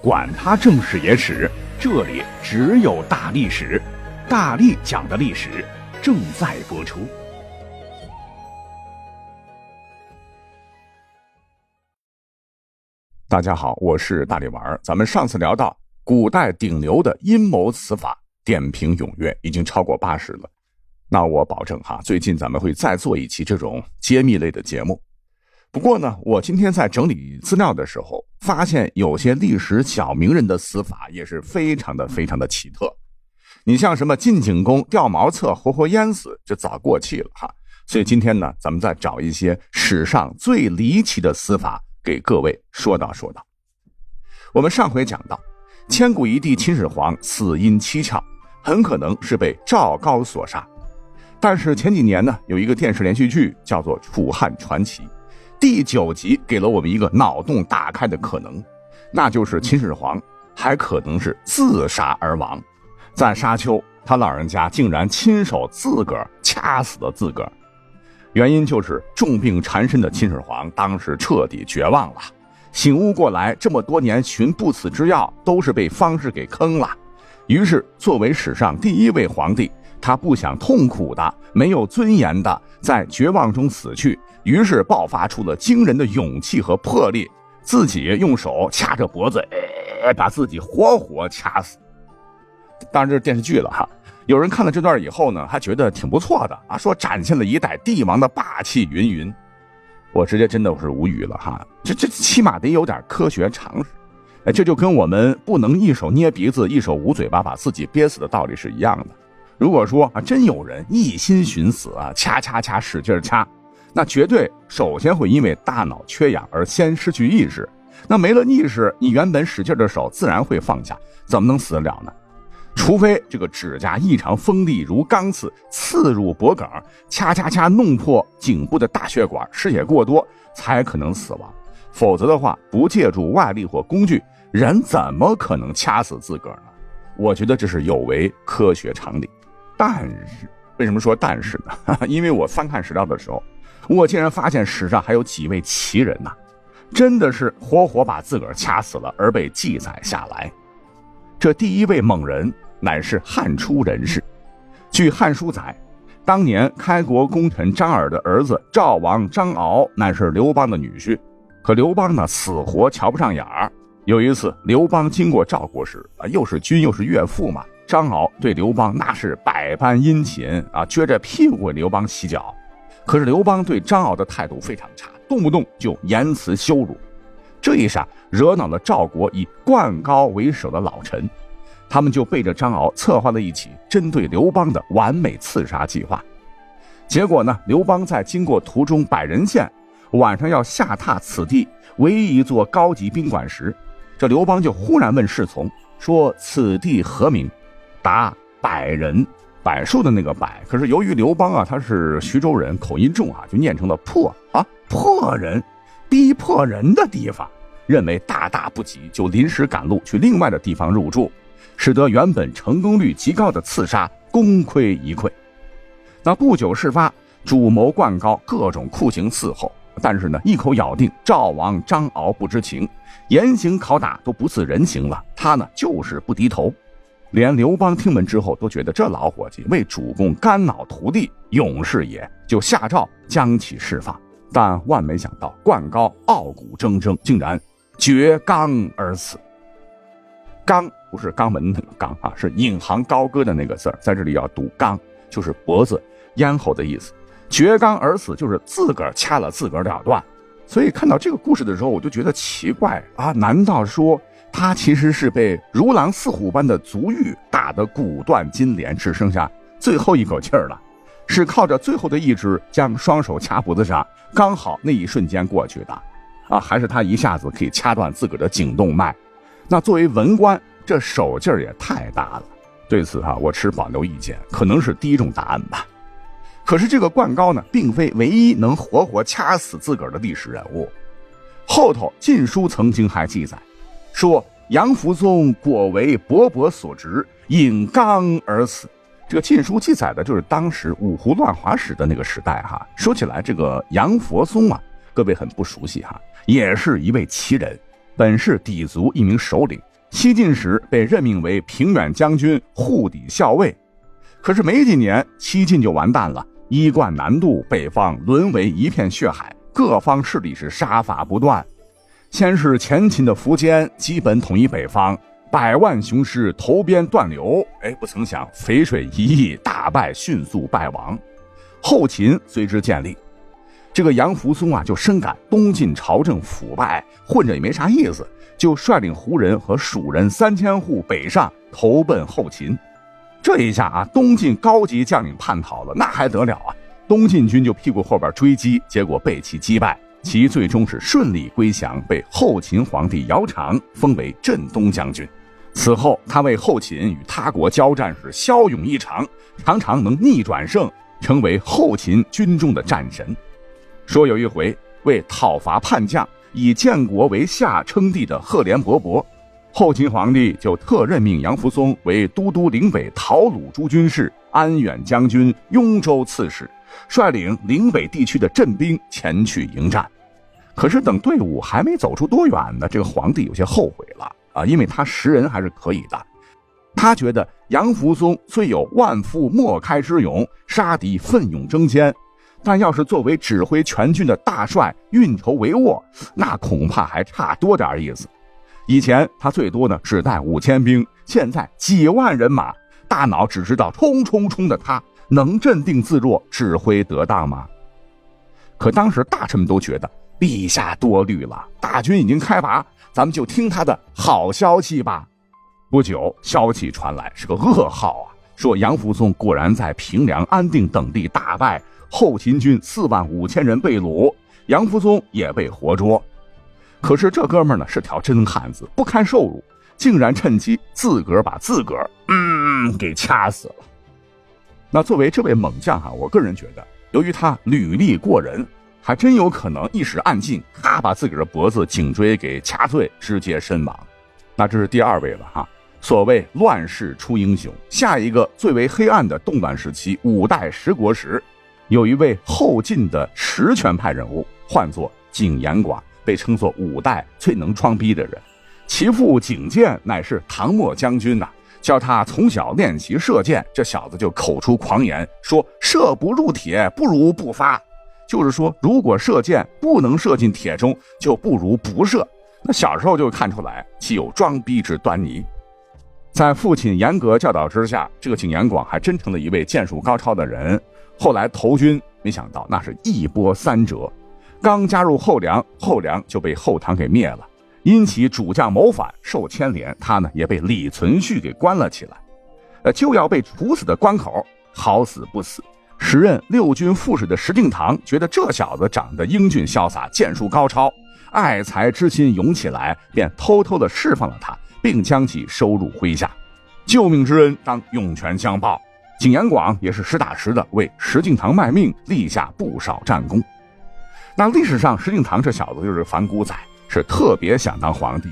管他正史野史，这里只有大历史，大力讲的历史正在播出。大家好，我是大力丸儿。咱们上次聊到古代顶流的阴谋此法，点评踊跃，已经超过八十了。那我保证哈，最近咱们会再做一期这种揭秘类的节目。不过呢，我今天在整理资料的时候，发现有些历史小名人的死法也是非常的非常的奇特。你像什么晋景公掉茅厕活活淹死，就早过气了哈。所以今天呢，咱们再找一些史上最离奇的死法给各位说道说道。我们上回讲到，千古一帝秦始皇死因蹊跷，很可能是被赵高所杀。但是前几年呢，有一个电视连续剧叫做《楚汉传奇》。第九集给了我们一个脑洞大开的可能，那就是秦始皇还可能是自杀而亡，在沙丘，他老人家竟然亲手自个儿。掐死了自个儿，原因就是重病缠身的秦始皇当时彻底绝望了，醒悟过来，这么多年寻不死之药都是被方士给坑了，于是作为史上第一位皇帝。他不想痛苦的、没有尊严的在绝望中死去，于是爆发出了惊人的勇气和魄力，自己用手掐着脖子，把自己活活掐死。当然这是电视剧了哈。有人看了这段以后呢，还觉得挺不错的啊，说展现了一代帝王的霸气云云。我直接真的是无语了哈，这这起码得有点科学常识，哎，这就跟我们不能一手捏鼻子一手捂嘴巴把自己憋死的道理是一样的。如果说啊，真有人一心寻死啊，掐掐掐，使劲掐，那绝对首先会因为大脑缺氧而先失去意识。那没了意识，你原本使劲的手自然会放下，怎么能死得了呢？除非这个指甲异常锋利如钢刺，刺入脖颈，掐掐掐弄破颈部的大血管，失血过多才可能死亡。否则的话，不借助外力或工具，人怎么可能掐死自个儿呢？我觉得这是有违科学常理。但是，为什么说但是呢？因为我翻看史料的时候，我竟然发现史上还有几位奇人呐，真的是活活把自个儿掐死了而被记载下来。这第一位猛人乃是汉初人士。据《汉书》载，当年开国功臣张耳的儿子赵王张敖乃是刘邦的女婿，可刘邦呢死活瞧不上眼儿。有一次，刘邦经过赵国时，啊，又是君又是岳父嘛。张敖对刘邦那是百般殷勤啊，撅着屁股给刘邦洗脚。可是刘邦对张敖的态度非常差，动不动就言辞羞辱。这一下惹恼了赵国以灌高为首的老臣，他们就背着张敖策划了一起针对刘邦的完美刺杀计划。结果呢，刘邦在经过途中百人县，晚上要下榻此地唯一一座高级宾馆时，这刘邦就忽然问侍从说：“此地何名？”答百人，柏树的那个柏，可是由于刘邦啊，他是徐州人，口音重啊，就念成了破啊破人，逼迫人的地方，认为大大不吉，就临时赶路去另外的地方入住，使得原本成功率极高的刺杀功亏一篑。那不久事发，主谋灌高，各种酷刑伺候，但是呢，一口咬定赵王张敖不知情，严刑拷打都不似人形了，他呢就是不低头。连刘邦听闻之后都觉得这老伙计为主公肝脑涂地，勇士也，就下诏将其释放。但万没想到，灌高傲骨铮铮，竟然绝肛而死。肛不是肛门那个肛啊，是引吭高歌的那个字在这里要读肛，就是脖子、咽喉的意思。绝肛而死就是自个儿掐了自个儿了断。所以看到这个故事的时候，我就觉得奇怪啊，难道说？他其实是被如狼似虎般的足浴打得骨断筋连，只剩下最后一口气儿了，是靠着最后的意志将双手掐脖子上，刚好那一瞬间过去的，啊，还是他一下子可以掐断自个儿的颈动脉？那作为文官，这手劲儿也太大了。对此哈，我持保留意见，可能是第一种答案吧。可是这个灌高呢，并非唯一能活活掐死自个儿的历史人物，后头《晋书》曾经还记载。说杨福宗果为伯伯所执，引刚而死。这个《晋书》记载的就是当时五胡乱华时的那个时代哈。说起来，这个杨佛宗啊，各位很不熟悉哈，也是一位奇人，本是氐族一名首领，西晋时被任命为平远将军、护抵校尉。可是没几年，西晋就完蛋了，衣冠南渡，北方沦为一片血海，各方势力是杀伐不断。先是前秦的苻坚基本统一北方，百万雄师投鞭断流，哎，不曾想淝水一役大败，迅速败亡。后秦随之建立，这个杨福松啊，就深感东晋朝政腐败，混着也没啥意思，就率领胡人和蜀人三千户北上，投奔后秦。这一下啊，东晋高级将领叛逃了，那还得了啊？东晋军就屁股后边追击，结果被其击败，其最终是顺利归降，被后秦皇帝姚苌封为镇东将军。此后，他为后秦与他国交战是骁勇异常，常常能逆转胜。成为后秦军中的战神。说有一回为讨伐叛将，以建国为下称帝的赫连勃勃，后秦皇帝就特任命杨福松为都督岭北讨虏诸军事、安远将军、雍州刺史，率领岭北地区的镇兵前去迎战。可是等队伍还没走出多远呢，这个皇帝有些后悔了啊，因为他识人还是可以的。他觉得杨福松虽有万夫莫开之勇，杀敌奋勇争先，但要是作为指挥全军的大帅，运筹帷幄，那恐怕还差多点意思。以前他最多呢只带五千兵，现在几万人马，大脑只知道冲冲冲的他，能镇定自若，指挥得当吗？可当时大臣们都觉得陛下多虑了，大军已经开拔，咱们就听他的好消息吧。不久，消息传来，是个噩耗啊！说杨福松果然在平凉、安定等地大败，后秦军四万五千人被掳，杨福松也被活捉。可是这哥们呢是条真汉子，不堪受辱，竟然趁机自个儿把自个儿嗯给掐死了。那作为这位猛将哈，我个人觉得，由于他履历过人，还真有可能一时暗劲，咔把自个儿的脖子、颈椎给掐碎，直接身亡。那这是第二位了哈。所谓乱世出英雄，下一个最为黑暗的动乱时期，五代十国时，有一位后晋的实权派人物，唤作景延广，被称作五代最能装逼的人。其父景建乃是唐末将军呐，教他从小练习射箭，这小子就口出狂言，说射不入铁，不如不发。就是说，如果射箭不能射进铁中，就不如不射。那小时候就看出来，其有装逼之端倪。在父亲严格教导之下，这个景延广还真成了一位剑术高超的人。后来投军，没想到那是一波三折。刚加入后梁，后梁就被后唐给灭了。因其主将谋反，受牵连，他呢也被李存勖给关了起来。呃，就要被处死的关口，好死不死，时任六军副使的石敬瑭觉得这小子长得英俊潇洒，剑术高超，爱才之心涌起来，便偷偷的释放了他。并将其收入麾下，救命之恩当涌泉相报。景延广也是实打实的为石敬瑭卖命，立下不少战功。那历史上石敬瑭这小子就是反骨仔，是特别想当皇帝。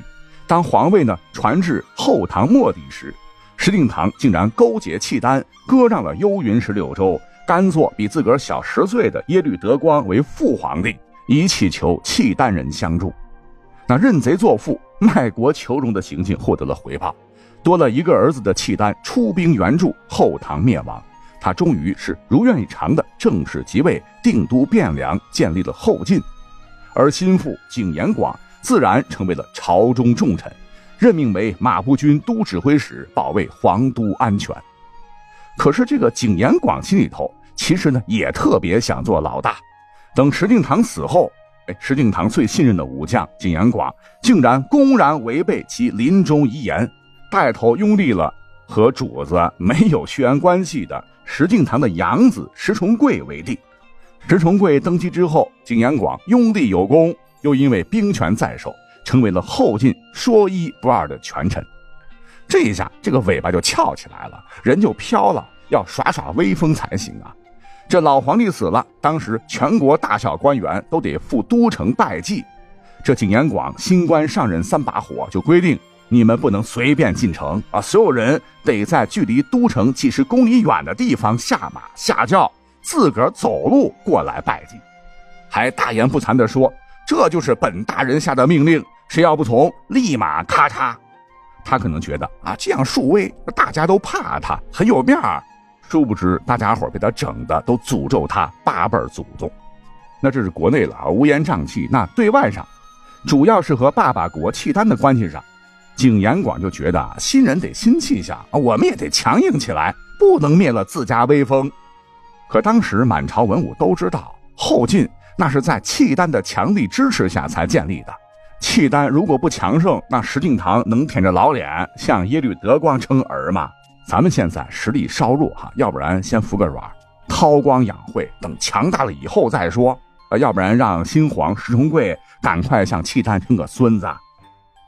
当皇位呢传至后唐末帝时，石敬瑭竟然勾结契丹，割让了幽云十六州，甘做比自个儿小十岁的耶律德光为父皇帝，以祈求契丹人相助。那认贼作父。卖国求荣的行径获得了回报，多了一个儿子的契丹出兵援助，后唐灭亡。他终于是如愿以偿的正式即位，定都汴梁，建立了后晋。而心腹景延广自然成为了朝中重臣，任命为马步军都指挥使，保卫皇都安全。可是这个景延广心里头，其实呢也特别想做老大。等石敬瑭死后。哎，石敬瑭最信任的武将景延广，竟然公然违背其临终遗言，带头拥立了和主子没有血缘关系的石敬瑭的养子石重贵为帝。石重贵登基之后，景延广拥立有功，又因为兵权在手，成为了后晋说一不二的权臣。这一下，这个尾巴就翘起来了，人就飘了，要耍耍威风才行啊！这老皇帝死了，当时全国大小官员都得赴都城拜祭。这景延广新官上任三把火，就规定你们不能随便进城啊，所有人得在距离都城几十公里远的地方下马下轿，自个儿走路过来拜祭。还大言不惭地说：“这就是本大人下的命令，谁要不从，立马咔嚓。”他可能觉得啊，这样树威，大家都怕他，很有面儿。殊不知，大家伙被他整的都诅咒他八辈祖宗。那这是国内了啊，乌烟瘴气。那对外上，主要是和爸爸国契丹的关系上，景延广就觉得新人得新气象，我们也得强硬起来，不能灭了自家威风。可当时满朝文武都知道，后晋那是在契丹的强力支持下才建立的。契丹如果不强盛，那石敬瑭能舔着老脸向耶律德光称儿吗？咱们现在实力稍弱哈，要不然先服个软，韬光养晦，等强大了以后再说。呃，要不然让新皇石重贵赶快向契丹称个孙子。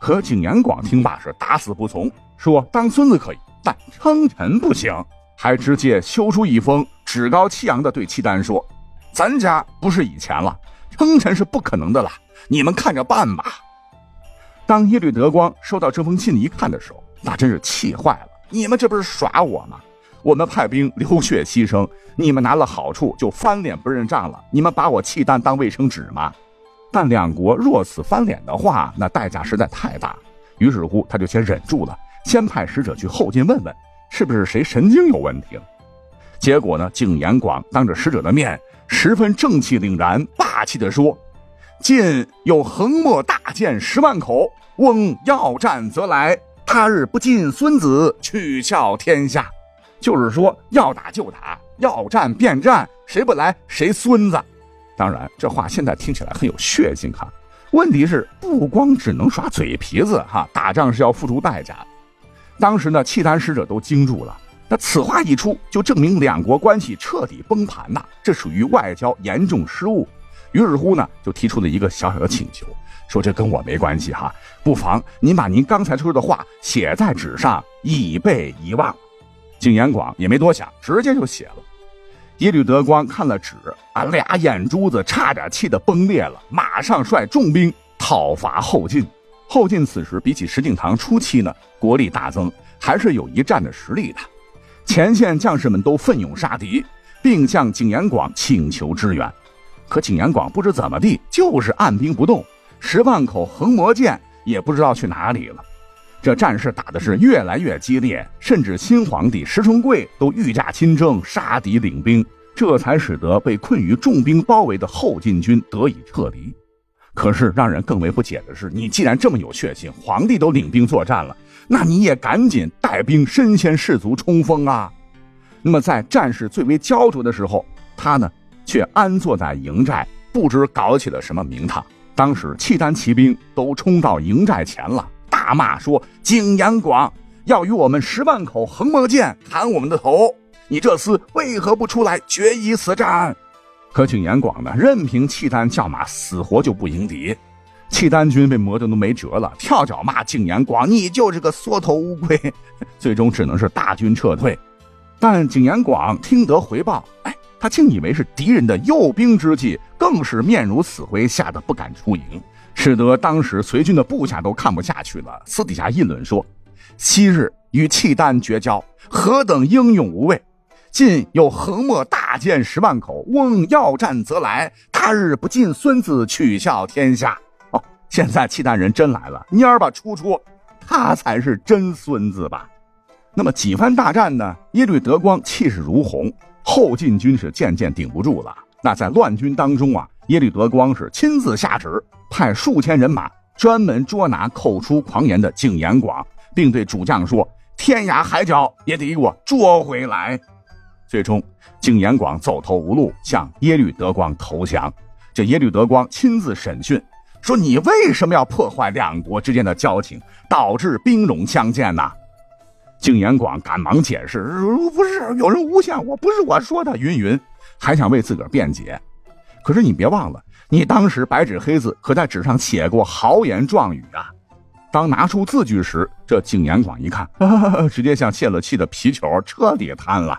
可景延广听罢是打死不从，说当孙子可以，但称臣不行。还直接修书一封，趾高气扬地对契丹说：“咱家不是以前了，称臣是不可能的了，你们看着办吧。”当耶律德光收到这封信一看的时候，那真是气坏了。你们这不是耍我吗？我们派兵流血牺牲，你们拿了好处就翻脸不认账了。你们把我契丹当卫生纸吗？但两国若此翻脸的话，那代价实在太大。于是乎，他就先忍住了，先派使者去后晋问问。是不是谁神经有问题了？结果呢？景延广当着使者的面，十分正气凛然、霸气地说：“晋有横墨大剑十万口，翁要战则来，他日不尽孙子，取笑天下。”就是说，要打就打，要战便战，谁不来谁孙子。当然，这话现在听起来很有血性哈。问题是，不光只能耍嘴皮子哈，打仗是要付出代价。当时呢，契丹使者都惊住了。那此话一出，就证明两国关系彻底崩盘呐，这属于外交严重失误。于是乎呢，就提出了一个小小的请求，说这跟我没关系哈，不妨您把您刚才说的话写在纸上，以备遗忘。景延广也没多想，直接就写了。耶律德光看了纸，啊，俩眼珠子差点气得崩裂了，马上率重兵讨伐后晋。后晋此时比起石敬瑭初期呢，国力大增，还是有一战的实力的。前线将士们都奋勇杀敌，并向景延广请求支援。可景延广不知怎么地，就是按兵不动，十万口横魔剑也不知道去哪里了。这战事打的是越来越激烈，甚至新皇帝石重贵都御驾亲征杀敌领兵，这才使得被困于重兵包围的后晋军得以撤离。可是让人更为不解的是，你既然这么有血性，皇帝都领兵作战了，那你也赶紧带兵身先士卒冲锋啊！那么在战事最为焦灼的时候，他呢却安坐在营寨，不知搞起了什么名堂。当时契丹骑兵都冲到营寨前了，大骂说：“景阳广要与我们十万口横魔剑砍我们的头，你这厮为何不出来决一死战？”可景延广呢，任凭契丹叫骂，死活就不迎敌。契丹军被磨得都没辙了，跳脚骂景延广：“你就是个缩头乌龟！” 最终只能是大军撤退。但景延广听得回报，哎，他竟以为是敌人的诱兵之计，更是面如死灰，吓得不敢出营，使得当时随军的部下都看不下去了，私底下议论说：“昔日与契丹绝交，何等英勇无畏！”晋有横墨大剑十万口，翁要战则来，他日不尽孙子，取笑天下。哦，现在契丹人真来了，蔫儿吧出出，他才是真孙子吧？那么几番大战呢？耶律德光气势如虹，后晋军是渐渐顶不住了。那在乱军当中啊，耶律德光是亲自下旨，派数千人马专门捉拿口出狂言的景延广，并对主将说：“天涯海角也得给我捉回来。”最终，景延广走投无路，向耶律德光投降。这耶律德光亲自审讯，说：“你为什么要破坏两国之间的交情，导致兵戎相见呢？”景延广赶忙解释：“不是有人诬陷我，不是我说的。”云云，还想为自个儿辩解。可是你别忘了，你当时白纸黑字可在纸上写过豪言壮语啊！当拿出字据时，这景延广一看，直接像泄了气的皮球，彻底瘫了。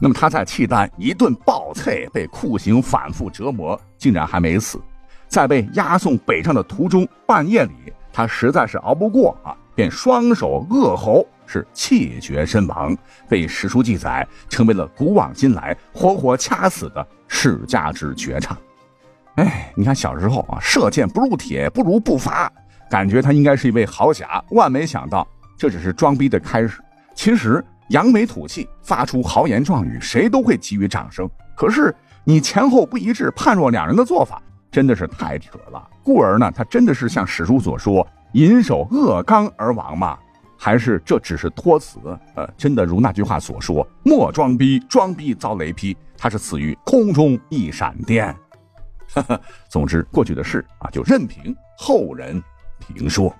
那么他在契丹一顿暴啐，被酷刑反复折磨，竟然还没死。在被押送北上的途中，半夜里他实在是熬不过啊，便双手扼喉，是气绝身亡，被史书记载成为了古往今来活活掐死的世家之绝唱。哎，你看小时候啊，射箭不入铁，不如不发，感觉他应该是一位豪侠。万没想到这只是装逼的开始。其实扬眉吐气，发出豪言壮语，谁都会给予掌声。可是你前后不一致，判若两人的做法，真的是太扯了。故而呢，他真的是像史书所说，引手扼肛而亡吗？还是这只是托词？呃，真的如那句话所说，莫装逼，装逼遭雷劈。他是死于空中一闪电。总之，过去的事啊，就任凭后人评说。